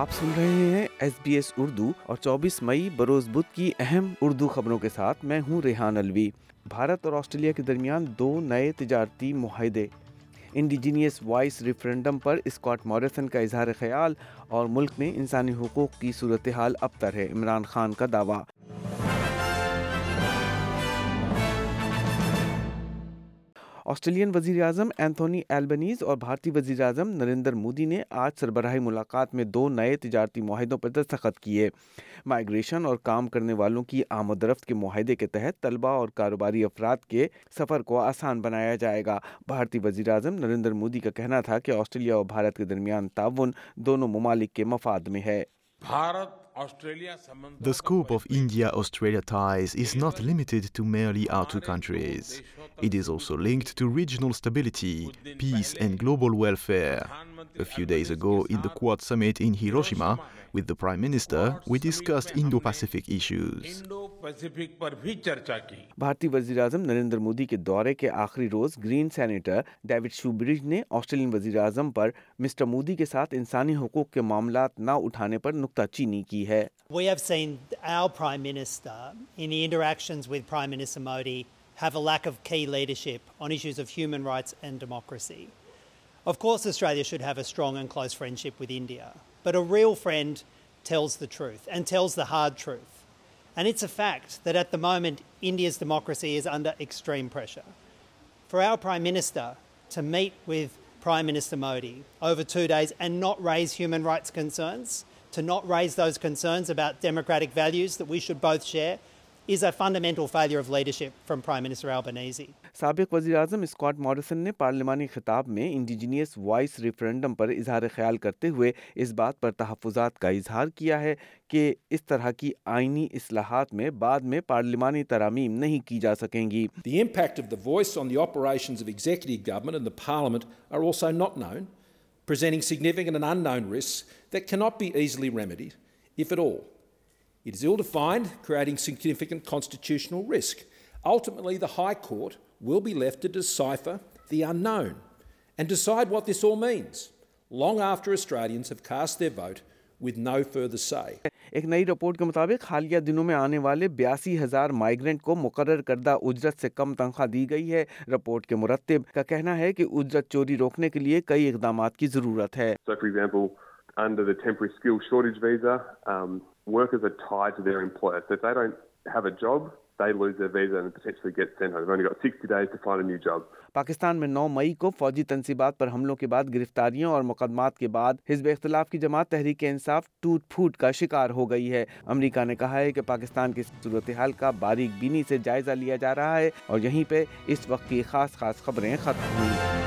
آپ سن رہے ہیں ایس بی ایس اردو اور چوبیس مئی بروز بدھ کی اہم اردو خبروں کے ساتھ میں ہوں ریحان الوی بھارت اور آسٹریلیا کے درمیان دو نئے تجارتی معاہدے انڈیجینیس وائس ریفرینڈم پر اسکاٹ موریسن کا اظہار خیال اور ملک میں انسانی حقوق کی صورتحال ابتر ہے عمران خان کا دعویٰ آسٹریلین وزیر اعظم اینتھونی ایلبنیز اور بھارتی وزیر اعظم نریندر مودی نے آج سربراہی ملاقات میں دو نئے تجارتی معاہدوں پر دستخط کیے مائیگریشن اور کام کرنے والوں کی آمد رفت کے معاہدے کے تحت طلبہ اور کاروباری افراد کے سفر کو آسان بنایا جائے گا بھارتی وزیر اعظم نریندر مودی کا کہنا تھا کہ آسٹریلیا اور بھارت کے درمیان تعاون دونوں ممالک کے مفاد میں ہے Bharat The scope of India Australia ties is not limited to merely our two countries. It is also linked to regional stability, peace, and global welfare. A few days ago, in in the the Quad Summit Hiroshima, with Prime Minister, we discussed Indo Pacific issues. Narendra Modi کے دورے کے آخری روز Green senator نے Australian وزیر اعظم پر mister Modi کے ساتھ انسانی حقوق کے معاملات نہ اٹھانے پر نکتہ چینی کی ہے have a lack of key leadership on issues of human rights and democracy. Of course, Australia should have a strong and close friendship with India, but a real friend tells the truth and tells the hard truth. And it's a fact that at the moment, India's democracy is under extreme pressure. For our Prime Minister to meet with Prime Minister Modi over 2 days and not raise human rights concerns, to not raise those concerns about democratic values that we should both share, سابق وزیر اعظم Scott Morrison نے پارلیمانی خطاب میں indigenous voice referendum پر اظہار خیال کرتے ہوئے اس بات پر تحفظات کا اظہار کیا ہے کہ اس طرح کی آئینی اصلاحات میں بعد میں پارلیمانی ترامیم نہیں کی جا سکیں گی The impact of the voice on the operations of executive government and the parliament are also not known presenting significant and unknown risks that cannot be easily remedied if at all It is ill defined, creating significant constitutional risk. Ultimately, the the High Court will be left to decipher unknown and decide what this all means, long after Australians have cast their vote with no further say. ایک نئی report کے مطابق حالیہ دنوں میں آنے والے بیاسی ہزار مائیگرنٹ کو مقرر کردہ اجرت سے کم تنخواہ دی گئی ہے رپورٹ کے مرتب کا کہنا ہے کہ اجرت چوری روکنے کے لیے کئی اقدامات کی ضرورت ہے so under the temporary skill shortage visa, um, workers are tied to their employer. So if they don't have a job, they lose their visa and potentially get sent home. They've only got 60 days to find a new job. Pakistan میں نو مئی کو فوجی تنصیبات پر حملوں کے بعد گرفتاریوں اور مقدمات کے بعد حزب اختلاف کی جماعت تحریک انصاف ٹوٹ پھوٹ کا شکار ہو گئی ہے امریکہ نے کہا ہے کہ پاکستان کی صورتحال کا باریک بینی سے جائزہ لیا جا رہا ہے اور یہیں پہ اس وقت کی خاص خاص خبریں ختم ہوئی